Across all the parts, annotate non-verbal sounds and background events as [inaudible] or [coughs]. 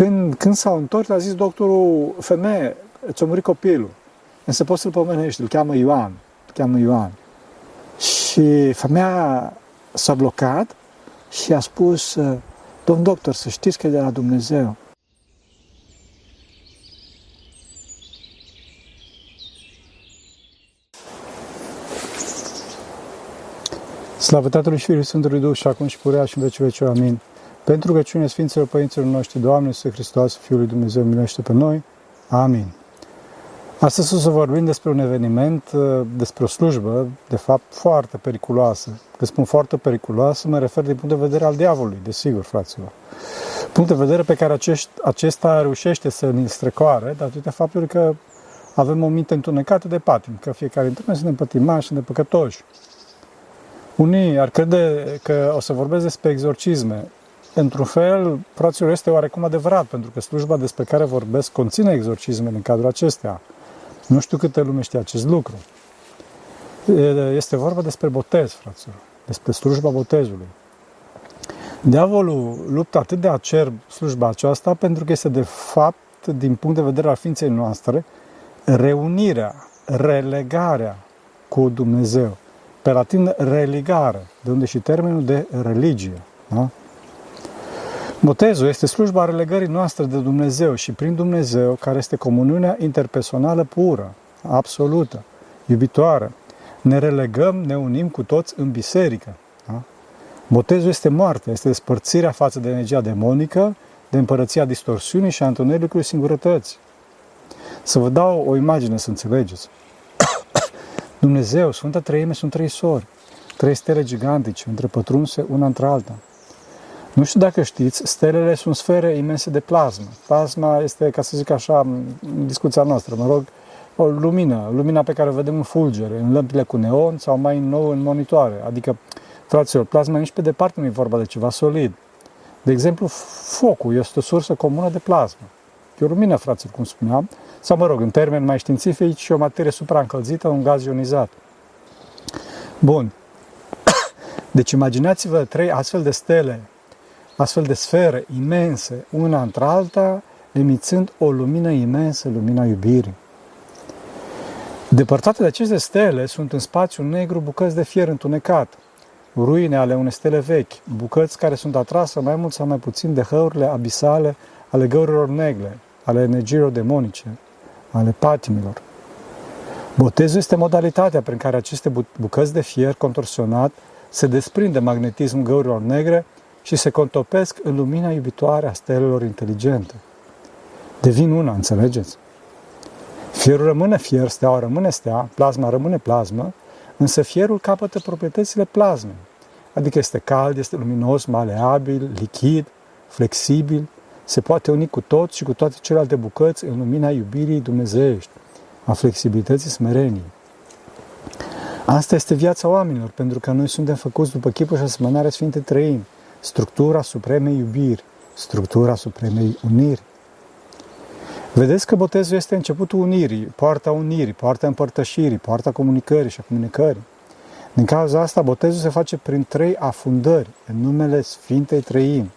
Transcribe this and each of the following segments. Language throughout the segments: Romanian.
Când, când s-au întors, a zis doctorul, femeie, ți-a murit copilul. Însă poți să-l pomenești, îl cheamă Ioan. Îl cheamă Ioan. Și femeia s-a blocat și a spus, domn doctor, să știți că e de la Dumnezeu. Slavă Tatălui și Fiului Sfântului Duh și acum și purea și în vecii vecii. Amin. Pentru rugăciunea Sfinților Părinților noștri, Doamne, Iisus Hristos, Fiul lui Dumnezeu, miluiește pe noi. Amin. Astăzi o să vorbim despre un eveniment, uh, despre o slujbă, de fapt, foarte periculoasă. Când spun foarte periculoasă, mă refer din punct de vedere al diavolului, desigur, fraților. Punct de vedere pe care acești, acesta reușește să ne strecoare, datorită faptului că avem o minte întunecată de patim, că fiecare dintre noi suntem pătimași, suntem păcătoși. Unii ar crede că o să vorbesc despre exorcisme. Într-un fel, fraților, este oarecum adevărat, pentru că slujba despre care vorbesc conține exorcisme în cadrul acestea. Nu știu câte lume știe acest lucru. Este vorba despre botez, fraților, despre slujba botezului. Diavolul luptă atât de acerb slujba aceasta pentru că este de fapt, din punct de vedere al ființei noastre, reunirea, relegarea cu Dumnezeu. Pe latin religare, de unde și termenul de religie. Da? Botezul este slujba relegării noastre de Dumnezeu și prin Dumnezeu, care este comuniunea interpersonală pură, absolută, iubitoare. Ne relegăm, ne unim cu toți în biserică. Da? Botezul este moarte, este despărțirea față de energia demonică, de împărăția distorsiunii și a întunericului singurătății. Să vă dau o imagine să înțelegeți. [coughs] Dumnezeu, Sfânta Treime sunt trei sori, trei stele gigantice, întrepătrunse una între alta. Nu știu dacă știți, stelele sunt sfere imense de plasmă. Plasma este, ca să zic așa, în discuția noastră, mă rog, o lumină, lumina pe care o vedem în fulgere, în lămpile cu neon sau mai nou în monitoare. Adică, fraților, plasma nici pe departe nu e vorba de ceva solid. De exemplu, focul este o sursă comună de plasmă. E o lumină, fraților, cum spuneam, sau, mă rog, în termeni mai științifici, o materie supraîncălzită, un gaz ionizat. Bun. [coughs] Deci imaginați-vă trei astfel de stele astfel de sfere imense, una între alta, emițând o lumină imensă, lumina iubirii. Depărtate de aceste stele sunt în spațiu negru bucăți de fier întunecat, ruine ale unei stele vechi, bucăți care sunt atrase mai mult sau mai puțin de hăurile abisale ale găurilor negre, ale energiilor demonice, ale patimilor. Botezul este modalitatea prin care aceste bucăți de fier contorsionat se desprinde magnetismul găurilor negre și se contopesc în lumina iubitoare a stelelor inteligente. Devin una, înțelegeți? Fierul rămâne fier, steaua rămâne stea, plasma rămâne plasmă, însă fierul capătă proprietățile plasmei, adică este cald, este luminos, maleabil, lichid, flexibil, se poate uni cu tot și cu toate celelalte bucăți în lumina iubirii dumnezeiești, a flexibilității smereniei. Asta este viața oamenilor, pentru că noi suntem făcuți după chipul și asemănarea Sfinte Trăimi, structura supremei iubiri, structura supremei uniri. Vedeți că botezul este începutul unirii, poarta unirii, poarta împărtășirii, poarta comunicării și a comunicării. Din cauza asta, botezul se face prin trei afundări, în numele Sfintei Trăimi,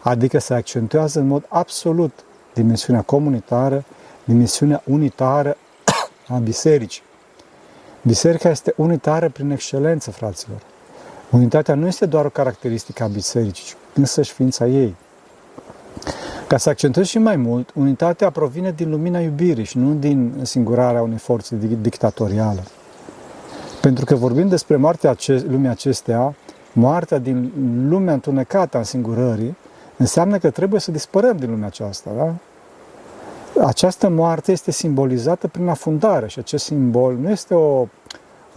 adică se accentuează în mod absolut dimensiunea comunitară, dimensiunea unitară a bisericii. Biserica este unitară prin excelență, fraților. Unitatea nu este doar o caracteristică a bisericii, ci însăși ființa ei. Ca să accentuez și mai mult, unitatea provine din lumina iubirii și nu din singurarea unei forțe dictatoriale. Pentru că vorbim despre moartea ace- lumii acestea, moartea din lumea întunecată a singurării, înseamnă că trebuie să dispărăm din lumea aceasta, da? Această moarte este simbolizată prin afundare și acest simbol nu este o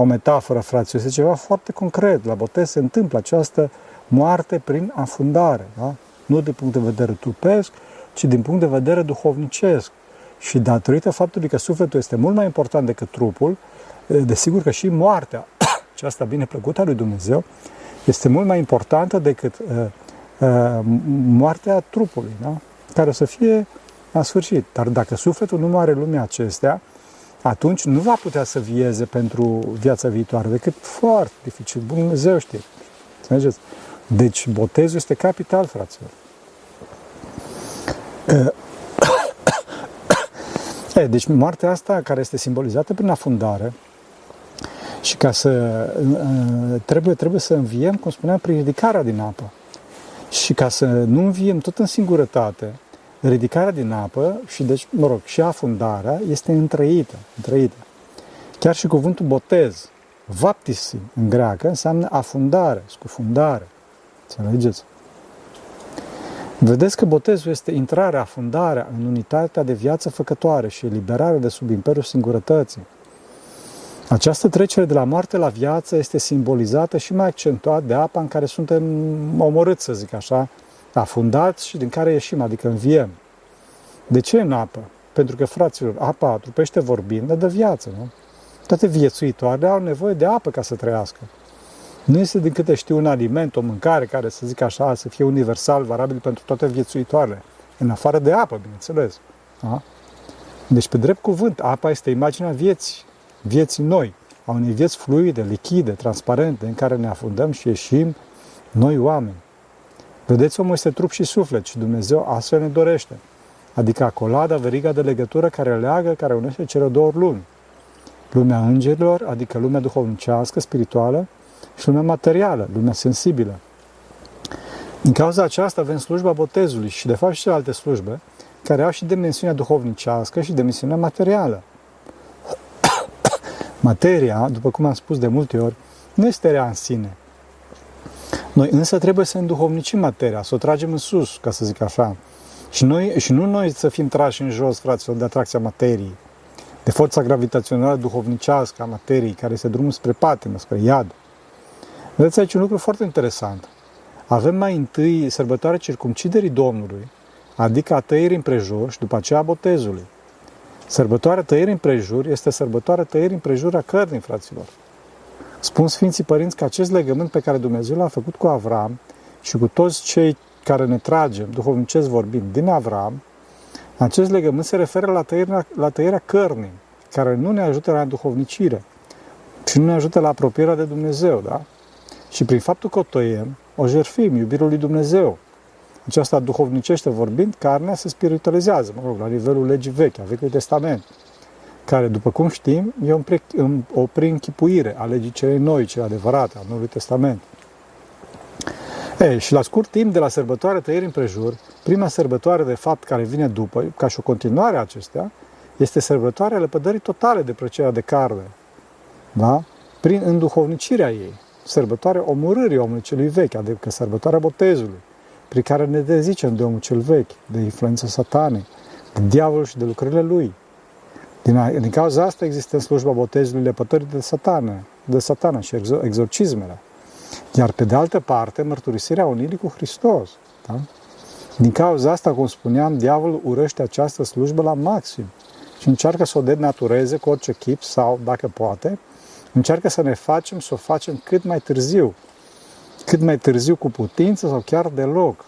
o metaforă, frate, este ceva foarte concret. La botez se întâmplă această moarte prin afundare, da? nu din punct de vedere trupesc, ci din punct de vedere duhovnicesc. Și datorită faptului că sufletul este mult mai important decât trupul, desigur că și moartea, [coughs] aceasta bine plăcută a lui Dumnezeu, este mult mai importantă decât uh, uh, moartea trupului, da? care o să fie la sfârșit. Dar dacă sufletul nu moare lumea acestea, atunci nu va putea să vieze pentru viața viitoare, decât foarte dificil. Dumnezeu știe. Înțelegeți? Deci botezul este capital, fraților. [coughs] E, deci moartea asta care este simbolizată prin afundare și ca să trebuie, trebuie să înviem, cum spuneam, prin ridicarea din apă. Și ca să nu înviem tot în singurătate, ridicarea din apă și deci, mă rog, și afundarea este întrăită, întrăită. Chiar și cuvântul botez, vaptisi în greacă, înseamnă afundare, scufundare. Înțelegeți? Vedeți că botezul este intrarea, afundarea în unitatea de viață făcătoare și eliberarea de sub imperiul singurătății. Această trecere de la moarte la viață este simbolizată și mai accentuat de apa în care suntem omorâți, să zic așa, afundați și din care ieșim, adică înviem. De ce în apă? Pentru că, fraților, apa, trupește vorbind, ne dă viață, nu? Toate viețuitoarele au nevoie de apă ca să trăiască. Nu este din câte știu un aliment, o mâncare care, să zic așa, să fie universal, valabil pentru toate viețuitoarele. În afară de apă, bineînțeles. Da? Deci, pe drept cuvânt, apa este imaginea vieții, vieții noi, a unei vieți fluide, lichide, transparente, în care ne afundăm și ieșim noi oameni. Vedeți, omul este trup și suflet și Dumnezeu astfel ne dorește. Adică acolada, veriga de legătură care leagă, care unește cele două lumi. Lumea îngerilor, adică lumea duhovnicească, spirituală, și lumea materială, lumea sensibilă. Din cauza aceasta avem slujba botezului și, de fapt, și celelalte slujbe, care au și dimensiunea duhovnicească și dimensiunea materială. [coughs] Materia, după cum am spus de multe ori, nu este rea în sine. Noi însă trebuie să înduhovnicim materia, să o tragem în sus, ca să zic așa. Și, noi, și nu noi să fim trași în jos, fraților, de atracția materiei, de forța gravitațională duhovnicească a materiei, care este drumul spre patimă, spre iad. Vedeți aici un lucru foarte interesant. Avem mai întâi sărbătoarea circumciderii Domnului, adică a tăierii împrejur și după aceea a botezului. Sărbătoarea tăierii împrejur este sărbătoarea tăierii împrejur a cărnii, fraților. Spun Sfinții Părinți că acest legământ pe care Dumnezeu l-a făcut cu Avram și cu toți cei care ne tragem, duhovnicesc vorbind, din Avram, acest legământ se referă la tăierea, la tăierea cărnii, care nu ne ajută la duhovnicire și nu ne ajută la apropierea de Dumnezeu, da? Și prin faptul că o tăiem, o jerfim, iubirea lui Dumnezeu. Aceasta duhovnicește vorbind, carnea se spiritualizează, mă rog, la nivelul legii vechi, a Vechiului Testament, care, după cum știm, e o, pre, o preînchipuire a legii celei noi, cele adevărate, a Noului Testament. E, și la scurt timp de la sărbătoare tăieri împrejur, prima sărbătoare de fapt care vine după, ca și o continuare a acestea, este sărbătoarea lepădării totale de plăcerea de carne. Da? Prin înduhovnicirea ei sărbătoarea omorârii omului celui vechi, adică sărbătoarea botezului, prin care ne dezicem de omul cel vechi, de influența satanei, de diavolul și de lucrările lui. Din, din cauza asta există în slujba botezului lepătării de satană, de satană și exorcismele. Iar pe de altă parte, mărturisirea unirii cu Hristos. Da? Din cauza asta, cum spuneam, diavolul urăște această slujbă la maxim și încearcă să o denatureze cu orice chip sau, dacă poate, Încearcă să ne facem, să o facem cât mai târziu. Cât mai târziu cu putință sau chiar deloc.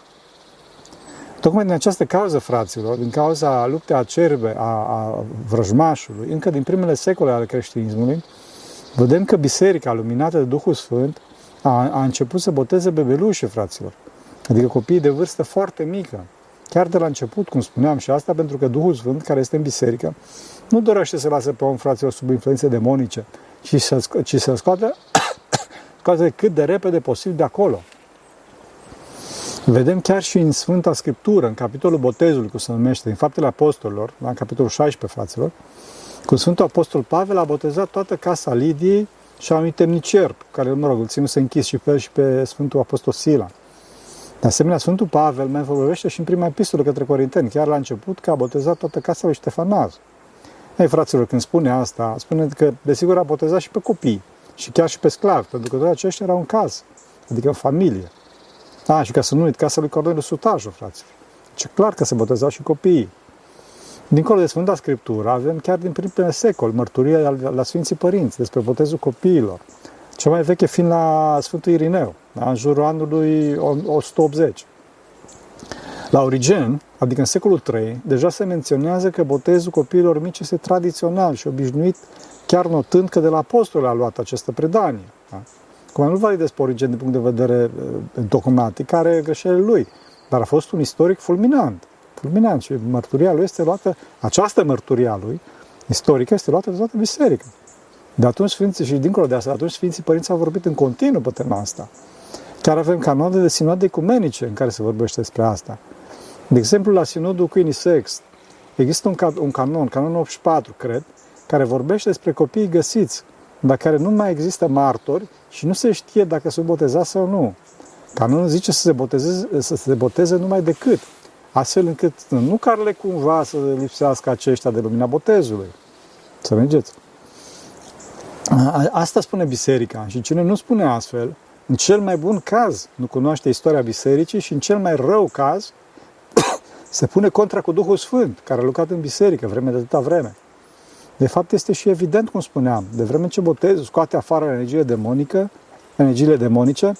Tocmai din această cauză, fraților, din cauza luptei acerbe a, a vrăjmașului, încă din primele secole ale creștinismului, vedem că biserica, luminată de Duhul Sfânt, a, a început să boteze bebelușe, fraților. Adică copiii de vârstă foarte mică. Chiar de la început, cum spuneam, și asta pentru că Duhul Sfânt, care este în biserică, nu dorește să lase pe om, fraților, sub influențe demonice, ci să, ci să scoată, [coughs] scoate cât de repede posibil de acolo. Vedem chiar și în Sfânta Scriptură, în capitolul botezului, cum se numește, din Faptele Apostolilor, la capitolul 16, fraților, cu Sfântul Apostol Pavel a botezat toată casa Lidiei și a unui temnicer, care, mă rog, îl ținuse închis și pe, și pe Sfântul Apostol Sila. De asemenea, Sfântul Pavel mai vorbește și în prima epistolă către Corinteni, chiar la început, că a botezat toată casa lui Ștefanaz. Ei, fraților, când spune asta, spune că, desigur, a botezat și pe copii și chiar și pe sclavi, pentru că toți aceștia erau în casă, adică în familie. A, și ca să nu uit, casa lui Corneliu Sutajul, fraților. Ce clar că se botezau și copiii. Dincolo de Sfânta Scriptură, avem chiar din primele secol mărturia la Sfinții Părinți despre botezul copiilor. Cea mai veche fiind la Sfântul Irineu, da, în jurul anului 180. La Origen, adică în secolul III, deja se menționează că botezul copiilor mici este tradițional și obișnuit, chiar notând că de la apostol a luat această predanie. Da? Cum nu validez pe Origen din punct de vedere uh, dogmatic, care are greșelile lui, dar a fost un istoric fulminant, fulminant și mărturia lui este luată, această mărturia lui, istorică, este luată de toată biserica. De atunci Sfinții și dincolo de asta, de atunci Sfinții Părinți au vorbit în continuu pe tema asta. Chiar avem canoane de sinode ecumenice în care se vorbește despre asta. De exemplu, la sinodul Queen Sex există un, un canon, canonul 84, cred, care vorbește despre copiii găsiți, dar care nu mai există martori și nu se știe dacă sunt botezați sau nu. Canonul zice să se boteze, să se boteze numai decât, astfel încât nu carele cumva să lipsească aceștia de lumina botezului. Să mergeți. Asta spune biserica și cine nu spune astfel, în cel mai bun caz nu cunoaște istoria bisericii și în cel mai rău caz [coughs] se pune contra cu Duhul Sfânt, care a lucrat în biserică vreme de atâta vreme. De fapt, este și evident, cum spuneam, de vreme ce botezul scoate afară energie demonică, energiile demonice,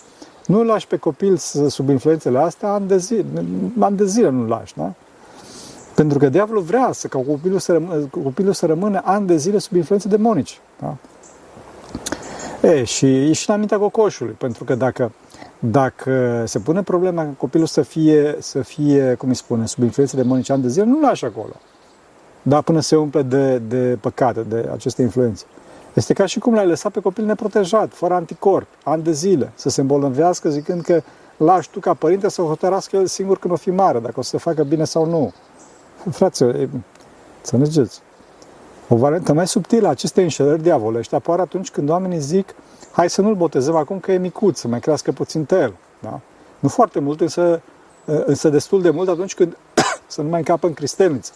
nu îl lași pe copil sub influențele astea ani de zile, ani de zile nu-l lași, da? Pentru că diavolul vrea să ca copilul să, rămână, copilul să rămână ani de zile sub influențe demonice. Da? E, și e și la mintea cocoșului, pentru că dacă, dacă se pune problema ca copilul să fie, să fie, cum îi spune, sub influențe demonice ani de zile, nu lași acolo. Da, până se umple de, de păcate, de aceste influențe. Este ca și cum l-ai lăsat pe copil neprotejat, fără anticorp, ani de zile, să se îmbolnăvească zicând că lași tu ca părinte să hotărască el singur când o fi mare, dacă o să facă bine sau nu. Fraților, să mergeți. O variantă mai subtilă a acestei înșelări diavolești apare atunci când oamenii zic hai să nu-l botezăm acum că e micuț, să mai crească puțin el. Da? Nu foarte mult, însă, însă destul de mult atunci când [coughs] să nu mai încapă în cristelniță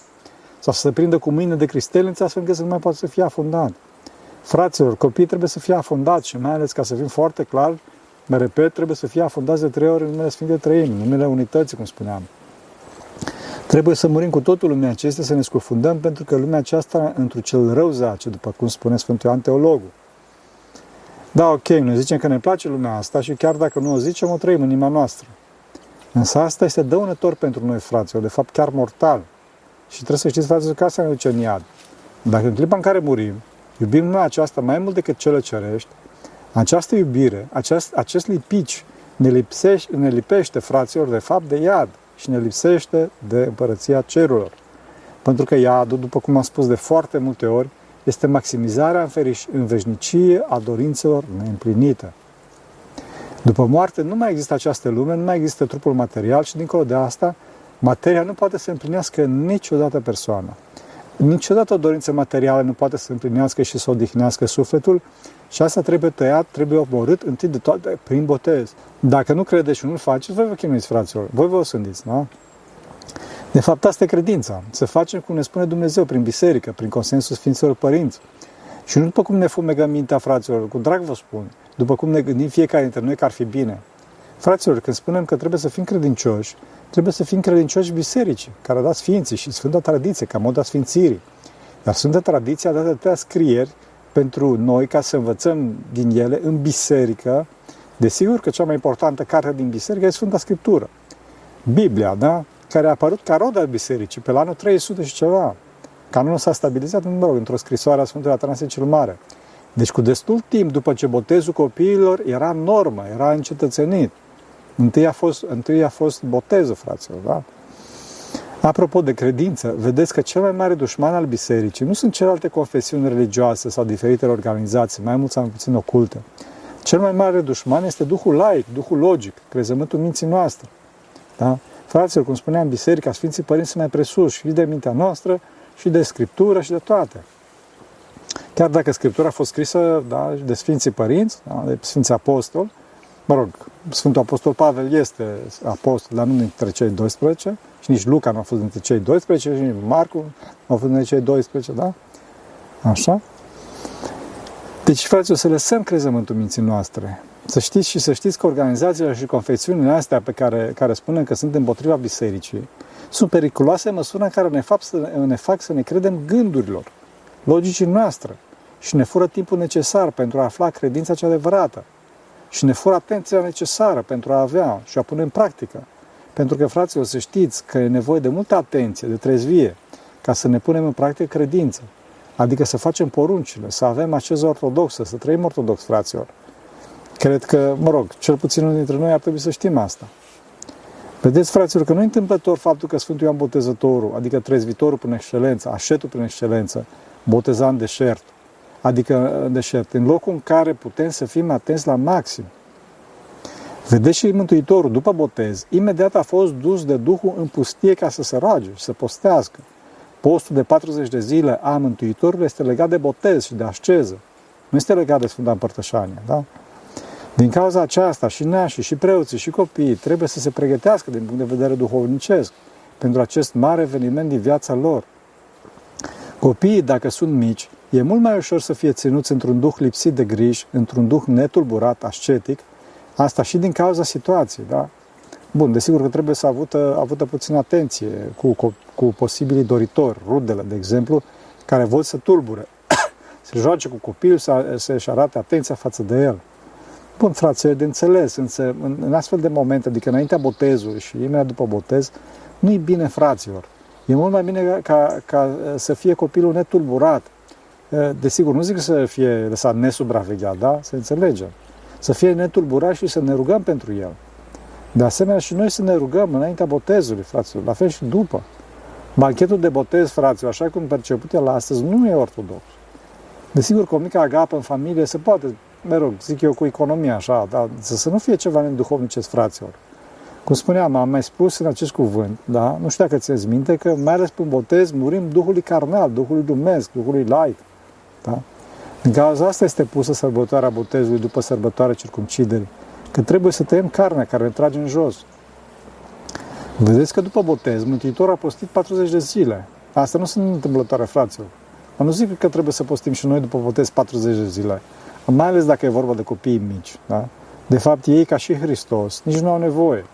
sau să se prindă cu mâine de cristelniță astfel încât să nu mai poată să fie afundat. Fraților, copiii trebuie să fie afundați și mai ales ca să fim foarte clar, mă repet, trebuie să fie afundați de trei ori în numele Sfinte Trăim, în numele Unității, cum spuneam. Trebuie să murim cu totul lumea acestea, să ne scufundăm, pentru că lumea aceasta într cel rău zace, după cum spune Sfântul Ioan Teologul. Da, ok, noi zicem că ne place lumea asta și chiar dacă nu o zicem, o trăim în inima noastră. Însă asta este dăunător pentru noi, fraților, de fapt chiar mortal. Și trebuie să știți, fraților, că asta ne duce în iad. Dacă în clipa în care murim, iubim noi aceasta mai mult decât cele cerești, această iubire, acest, acest lipici ne, lipsește, ne lipește, fraților, de fapt de iad și ne lipsește de împărăția cerurilor. Pentru că iadul, după cum am spus de foarte multe ori, este maximizarea în veșnicie a dorințelor neîmplinite. După moarte nu mai există această lume, nu mai există trupul material și dincolo de asta, materia nu poate să împlinească niciodată persoana. Niciodată o dorință materială nu poate să împlinească și să odihnească sufletul și asta trebuie tăiat, trebuie omorât întâi de toate prin botez. Dacă nu credeți și nu-l faceți, voi vă chinuiți, fraților. Voi vă osândiți, da? De fapt, asta e credința. Să facem cum ne spune Dumnezeu, prin biserică, prin consensul Sfinților Părinți. Și nu după cum ne fumegăm mintea, fraților, cu drag vă spun, după cum ne gândim fiecare dintre noi că ar fi bine. Fraților, când spunem că trebuie să fim credincioși, trebuie să fim credincioși bisericii, care a dat Sfinții și Sfânta Tradiție, ca moda Sfințirii. Dar Sfânta Tradiție a dat atâtea scrieri pentru noi ca să învățăm din ele în biserică. Desigur că cea mai importantă carte din biserică e Sfânta Scriptură. Biblia, da? Care a apărut ca rod al bisericii pe la anul 300 și ceva. Canonul s-a stabilizat, mă rog, într-o scrisoare a Sfântului Atanasie cel Mare. Deci cu destul timp după ce botezul copiilor era normă, era încetățenit. Întâi a fost, întâi a fost botezul, fraților, da? Apropo de credință, vedeți că cel mai mare dușman al bisericii nu sunt celelalte confesiuni religioase sau diferite organizații, mai mult sau mai puțin oculte. Cel mai mare dușman este Duhul laic, Duhul logic, crezământul minții noastre. Da? Fraților, cum spuneam, biserica, Sfinții Părinți sunt mai presus și de mintea noastră, și de Scriptură, și de toate. Chiar dacă Scriptura a fost scrisă da, de Sfinții Părinți, da, de Sfinții Apostoli, mă rog, Sfântul Apostol Pavel este apostol, dar nu dintre cei 12, și nici Luca nu a fost dintre cei 12, și nici Marcu nu a fost dintre cei 12, da? Așa? Deci, fraților, să lăsăm crezământul minții noastre. Să știți și să știți că organizațiile și confesiunile astea pe care, care spunem că sunt împotriva bisericii sunt periculoase în măsura în care ne fac, să, ne fac să ne credem gândurilor, logicii noastre și ne fură timpul necesar pentru a afla credința cea adevărată și ne fură atenția necesară pentru a avea și a pune în practică. Pentru că, fraților, să știți că e nevoie de multă atenție, de trezvie, ca să ne punem în practică credință. Adică să facem poruncile, să avem acest ortodoxă, să trăim ortodox, fraților. Cred că, mă rog, cel puțin unul dintre noi ar trebui să știm asta. Vedeți, fraților, că nu e întâmplător faptul că Sfântul Ioan Botezătorul, adică trezvitorul prin excelență, așetul prin excelență, boteza în deșert, adică în deșert, în locul în care putem să fim atenți la maxim. Vedeți și Mântuitorul, după botez, imediat a fost dus de Duhul în pustie ca să se roage și să postească. Postul de 40 de zile a Mântuitorului este legat de botez și de asceză. Nu este legat de Sfânta Împărtășanie. Da? Din cauza aceasta, și nașii, și preoții, și copiii trebuie să se pregătească din punct de vedere duhovnicesc pentru acest mare eveniment din viața lor. Copiii, dacă sunt mici, e mult mai ușor să fie ținuți într-un duh lipsit de griji, într-un duh netulburat, ascetic, asta și din cauza situației, da? Bun, desigur că trebuie să avută, avută puțin atenție cu, cu, cu posibilii doritori, rudele, de exemplu, care vor să tulbure, [coughs] să joace cu copilul, să, să-și arate atenția față de el. Bun, frate, de înțeles, însă în, în astfel de momente, adică înaintea botezului și imediat după botez, nu-i bine, fraților. E mult mai bine ca, ca, ca să fie copilul netulburat. Desigur, nu zic să fie lăsat nesupravegheat, da? Să înțelegem. Să fie netulburat și să ne rugăm pentru el. De asemenea, și noi să ne rugăm înaintea botezului, fraților, la fel și după. Banchetul de botez, fraților, așa cum perceput el astăzi, nu e ortodox. Desigur că o mică agapă în familie se poate mă rog, zic eu, cu economia așa, dar să nu fie ceva neduhovnicesc, fraților. Cum spuneam, am mai spus în acest cuvânt, da? nu știu dacă ți minte, că mai ales prin botez murim Duhului carnal, Duhului lumesc, Duhului laic. Da? În cauza asta este pusă sărbătoarea botezului după sărbătoarea circumciderii, că trebuie să tăiem carnea care ne trage în jos. Vedeți că după botez, Mântuitorul a postit 40 de zile. Asta nu sunt întâmplătoare, fraților. Dar nu zic că trebuie să postim și noi după botez 40 de zile mai ales dacă e vorba de copii mici. Da? De fapt, ei, ca și Hristos, nici nu au nevoie.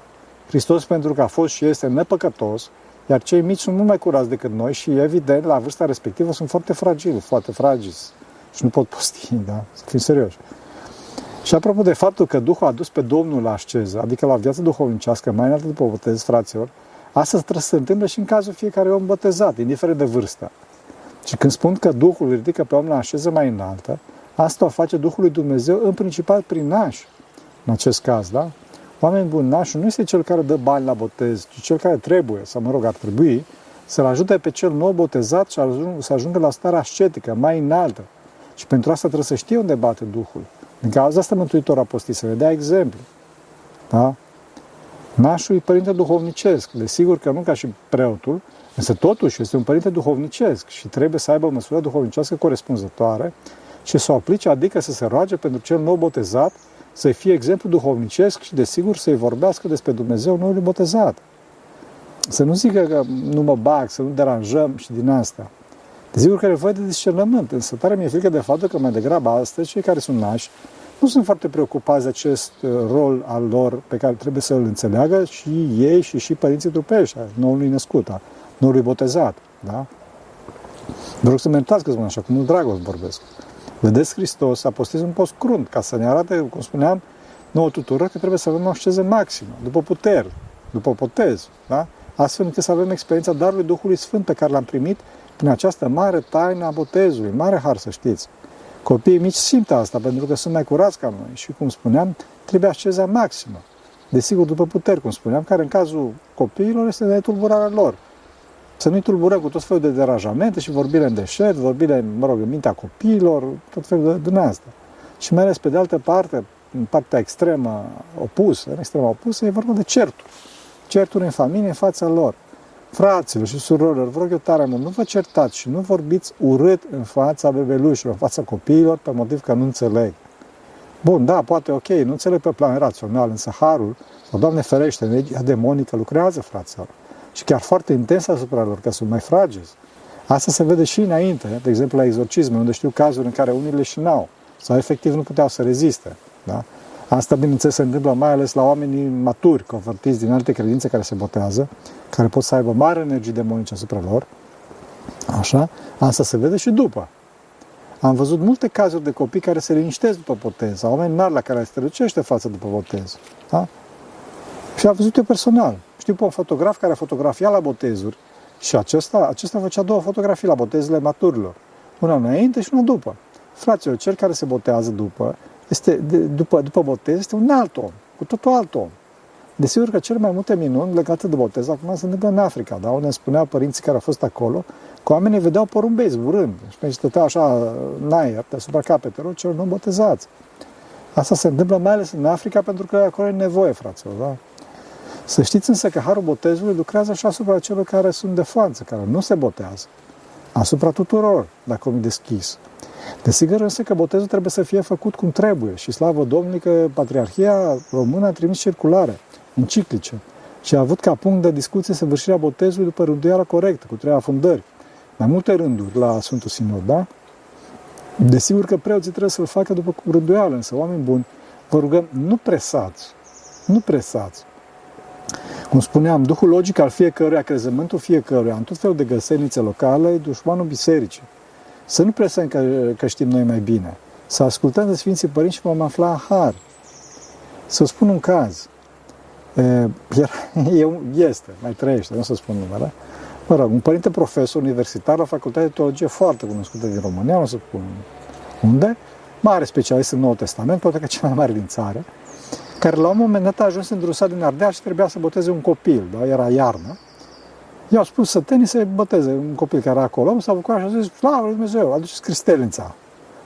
Hristos, pentru că a fost și este nepăcătos, iar cei mici sunt mult mai curați decât noi și, evident, la vârsta respectivă sunt foarte fragili, foarte fragili și nu pot posti, [laughs] da? Să fim serioși. Și apropo de faptul că Duhul a dus pe Domnul la asceză, adică la viață duhovnicească, mai înaltă după botez, fraților, asta trebuie să se întâmple și în cazul fiecare om botezat, indiferent de vârstă. Și când spun că Duhul ridică pe om la așeză mai înaltă, Asta o face Duhul lui Dumnezeu în principal prin naș, în acest caz, da? Oameni buni, nașul nu este cel care dă bani la botez, ci cel care trebuie, sau mă rog, ar trebui, să-l ajute pe cel nou botezat și să ajungă la starea ascetică, mai înaltă. Și pentru asta trebuie să știe unde bate Duhul. Din cauza asta Mântuitor a postit să ne dea exemplu. Da? Nașul e părinte duhovnicesc. Desigur că nu ca și preotul, însă totuși este un părinte duhovnicesc și trebuie să aibă o măsură duhovnicească corespunzătoare și să o aplice, adică să se roage pentru cel nou botezat, să-i fie exemplu duhovnicesc și, desigur, să-i vorbească despre Dumnezeu noului botezat. Să nu zică că nu mă bag, să nu deranjăm și din asta. Desigur că e nevoie de discernământ, însă tare mi-e frică de faptul că mai degrabă astăzi cei care sunt nași nu sunt foarte preocupați de acest uh, rol al lor pe care trebuie să îl înțeleagă și ei și și părinții trupești, noului născut, a noului botezat. Da? Vă rog să mă iertați că spun așa, cu mult dragos vorbesc. Vedeți, Hristos a postit un post crunt ca să ne arate, cum spuneam, nouă tuturor că trebuie să avem o asceză maximă, după puteri, după potez, da? astfel încât să avem experiența darului Duhului Sfânt pe care l-am primit prin această mare taină a botezului, mare har să știți. Copiii mici simt asta pentru că sunt mai curați ca noi și, cum spuneam, trebuie asceza maximă. Desigur, după puteri, cum spuneam, care în cazul copiilor este de tulburarea lor. Să nu-i tulburăm cu tot felul de deranjamente și vorbire în deșert, vorbire, mă rog, în mintea copiilor, tot felul de din asta. Și mai ales pe de altă parte, în partea extremă opusă, în extrema opusă, e vorba de certuri. Certuri în familie în fața lor. Fraților și surorilor, vă rog eu tare mult, nu vă certați și nu vorbiți urât în fața bebelușilor, în fața copiilor, pe motiv că nu înțeleg. Bun, da, poate ok, nu înțeleg pe plan rațional, însă harul, sau Doamne ferește, energia demonică lucrează, fraților și chiar foarte intens asupra lor, că sunt mai fragili. Asta se vede și înainte, de exemplu la exorcisme, unde știu cazuri în care unii leșinau sau efectiv nu puteau să reziste. Da? Asta, bineînțeles, se întâmplă mai ales la oamenii maturi, convertiți din alte credințe care se botează, care pot să aibă mare energie demonice asupra lor. Așa? Asta se vede și după. Am văzut multe cazuri de copii care se liniștesc după botez, sau oameni mari la care se răcește față după botez. Da? Și am văzut eu personal. Știu pe un fotograf care fotografia la botezuri și acesta, acesta făcea două fotografii la botezele maturilor. Una înainte și una după. Fraților, cel care se botează după, este, de, după, după botez este un alt om, cu totul alt om. Desigur că cel mai multe minuni legate de botez acum se întâmplă în Africa, da? unde spuneau părinții care au fost acolo că oamenii vedeau porumbei zburând și pe stăteau așa în aer deasupra capetelor celor nu botezați. Asta se întâmplă mai ales în Africa pentru că acolo e nevoie, fraților, da? Să știți însă că harul botezului lucrează și asupra celor care sunt de față, care nu se botează. Asupra tuturor, dacă o deschis. Desigur însă că botezul trebuie să fie făcut cum trebuie și slavă Domnului că Patriarhia Română a trimis circulare, enciclice, și a avut ca punct de discuție săvârșirea botezului după rânduiala corectă, cu trei afundări. Mai multe rânduri la Sfântul Sinod, da? Desigur că preoții trebuie să-l facă după rânduială, însă oameni buni, vă rugăm, nu presați, nu presați. Cum spuneam, duhul logic al fiecăruia, crezământul fiecăruia, în tot felul de găselnițe locale, e dușmanul bisericii. Să nu presăm că, că știm noi mai bine. Să ascultăm de Sfinții Părinți și vom afla har. Să spun un caz. E, [laughs] este, mai trăiește, nu să spun numele. Mă rog, un părinte profesor universitar la Facultatea de Teologie foarte cunoscută din România, nu să spun unde, mare specialist în Noul Testament, poate că cel mai mare din țară, care la un moment dat a ajuns într-un sat din Ardeal și trebuia să boteze un copil, da? era iarnă. I-au spus să teni să boteze un copil care era acolo, s-a bucurat și a zis, slavă Lui Dumnezeu, aduceți cristelnița.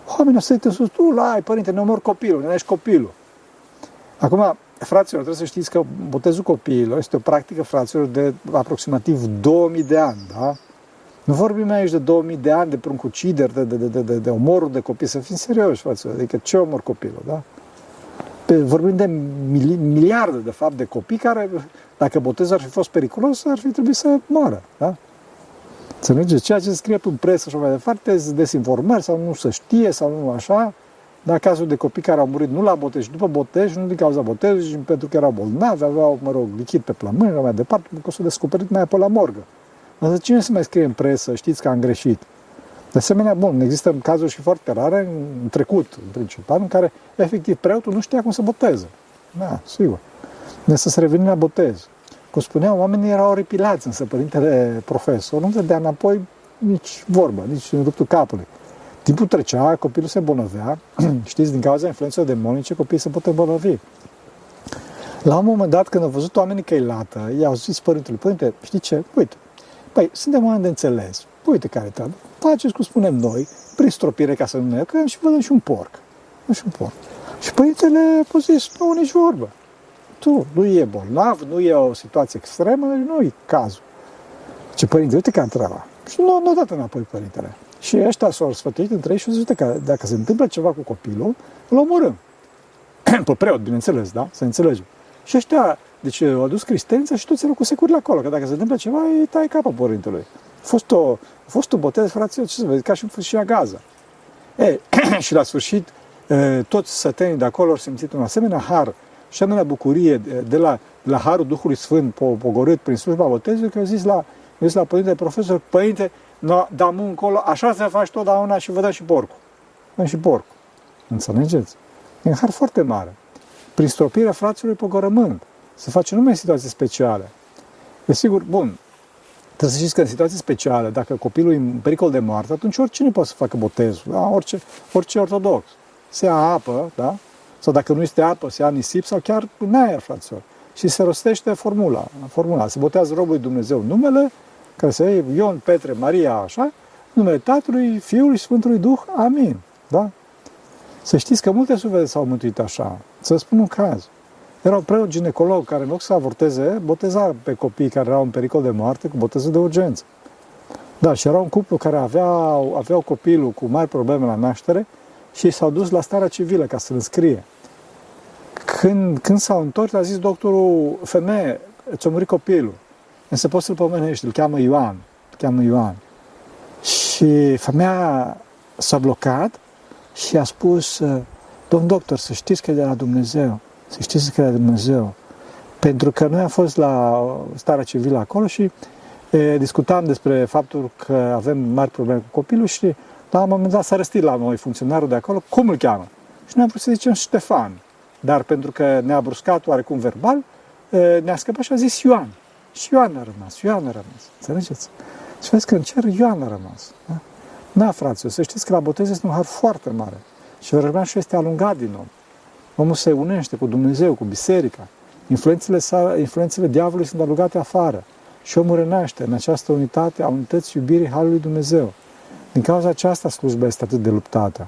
Oamenii au sărit în sus, tu, lai, părinte, ne omor copilul, ne ești copilul. Acum, fraților, trebuie să știți că botezul copiilor este o practică, fraților, de aproximativ 2000 de ani, da? Nu vorbim aici de 2000 de ani de pruncucideri, de, de, de, de, de, de omorul de copii, să fim serioși, fraților, adică ce omor copilul, da? Pe, vorbim de miliarde, de fapt, de copii care, dacă botezul ar fi fost periculos, ar fi trebuit să moară, da? Să mergeți ceea ce se scrie pe presă și mai departe, desinformări sau nu se știe sau nu așa, dar cazul de copii care au murit nu la botez și după botez, nu din cauza botezului, ci pentru că erau bolnavi, aveau, mă rog, lichid pe plămâni și mai departe, pentru că s-au descoperit mai apoi la morgă. Însă cine se mai scrie în presă, știți că am greșit? De asemenea, bun, există cazuri și foarte rare în trecut, în principal, în care efectiv preotul nu știa cum să boteze. Da, sigur. Deci să se revenim la botez. Cum spuneam, oamenii erau oripilați, însă părintele profesor nu vedea înapoi nici vorbă, nici în ruptul capului. Timpul trecea, copilul se îmbolnăvea, [clears throat] știți, din cauza influențelor demonice, copiii se pot îmbolnăvi. La un moment dat, când au văzut oamenii că e lată, i-au zis părintele, părinte, știi ce? Uite, păi, suntem oameni de înțeles. Uite care treabă. Faceți cum spunem noi, prin stropire ca să nu ne că și vă și un porc. Și un porc. Și părintele a zis, nu, nici vorbă. Tu, nu e bolnav, nu e o situație extremă, nu e cazul. Ce părinte, uite că treaba. Și nu, nu a dat înapoi părintele. Și ăștia s-au sfătuit între ei și au zis, că dacă se întâmplă ceva cu copilul, îl omorâm. [clears throat] Pe preot, bineînțeles, da? Să înțelegem. Și ăștia, deci au adus cristența și toți erau cu securile acolo, că dacă se întâmplă ceva, îi tai capul părintelui. A fost, o, a fost un botez, fraților, ce să vezi, ca și și Gaza. E, [clears throat] și la sfârșit, toți sătenii de acolo au simțit un asemenea har și asemenea bucurie de la, de la harul Duhului Sfânt pogorât prin slujba botezului, că au zis la, zis la părinte profesor, părinte, no, dăm încolo, așa se faci totdeauna și vă dă și porcul. Dă și porcul. Înțelegeți? E un har foarte mare. Prin stropirea fraților pogorământ. Se face numai în situații speciale. Desigur, bun, trebuie să știți că în situații speciale, dacă copilul e în pericol de moarte, atunci oricine poate să facă botezul, da? orice, orice ortodox. Se ia apă, da? Sau dacă nu este apă, se ia nisip sau chiar în aer, fraților. Și se rostește formula. formula. Se botează robul Dumnezeu numele, care să iei Ion, Petre, Maria, așa, numele Tatălui, Fiului și Sfântului Duh. Amin. Da? Să știți că multe suflete s-au mântuit așa. Să spun un caz. Era un preot ginecolog care, în loc să avorteze, boteza pe copii care erau în pericol de moarte cu botezul de urgență. Da, și era un cuplu care avea, aveau copilul cu mari probleme la naștere și s-au dus la starea civilă ca să-l înscrie. Când, când s-au întors, a zis doctorul, femeie, ți-a murit copilul. Însă poți să-l pomenești, îl cheamă Ioan. Îl cheamă Ioan. Și femeia s-a blocat și a spus, domn doctor, să știți că e de la Dumnezeu. Să știți că e de la Dumnezeu. Pentru că noi am fost la starea civilă acolo și e, discutam despre faptul că avem mari probleme cu copilul și la un moment dat s-a răstit la noi funcționarul de acolo, cum îl cheamă? Și noi am vrut să zicem Ștefan. Dar pentru că ne-a bruscat oarecum verbal, ne-a scăpat și a zis Ioan. Și Ioan a rămas, Ioan a rămas. Înțelegeți? Și vezi că în cer Ioan a rămas. Da, da fraților, să știți că la botez este un har foarte mare. Și și este alungat din om. Omul se unește cu Dumnezeu, cu biserica. Influențele, sale, influențele diavolului sunt alugate afară și omul renaște în această unitate a unității iubirii Harului Dumnezeu. Din cauza aceasta slujba este atât de luptată.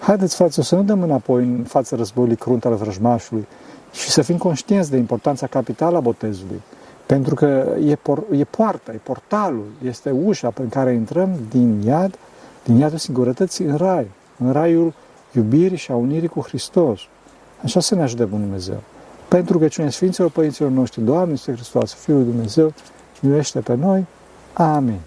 Haideți, frate, să nu dăm înapoi în fața războiului crunt al vrăjmașului și să fim conștienți de importanța capitală a botezului. Pentru că e, por, e poarta, e portalul, este ușa prin care intrăm din iad, din iadul singurătății în rai, în raiul iubirii și a unirii cu Hristos. Așa să ne ajute Bunul Dumnezeu. Pentru că cine Sfinților Părinților noștri, Doamne, este Hristos, Fiul lui Dumnezeu, miluiește pe noi. Amin.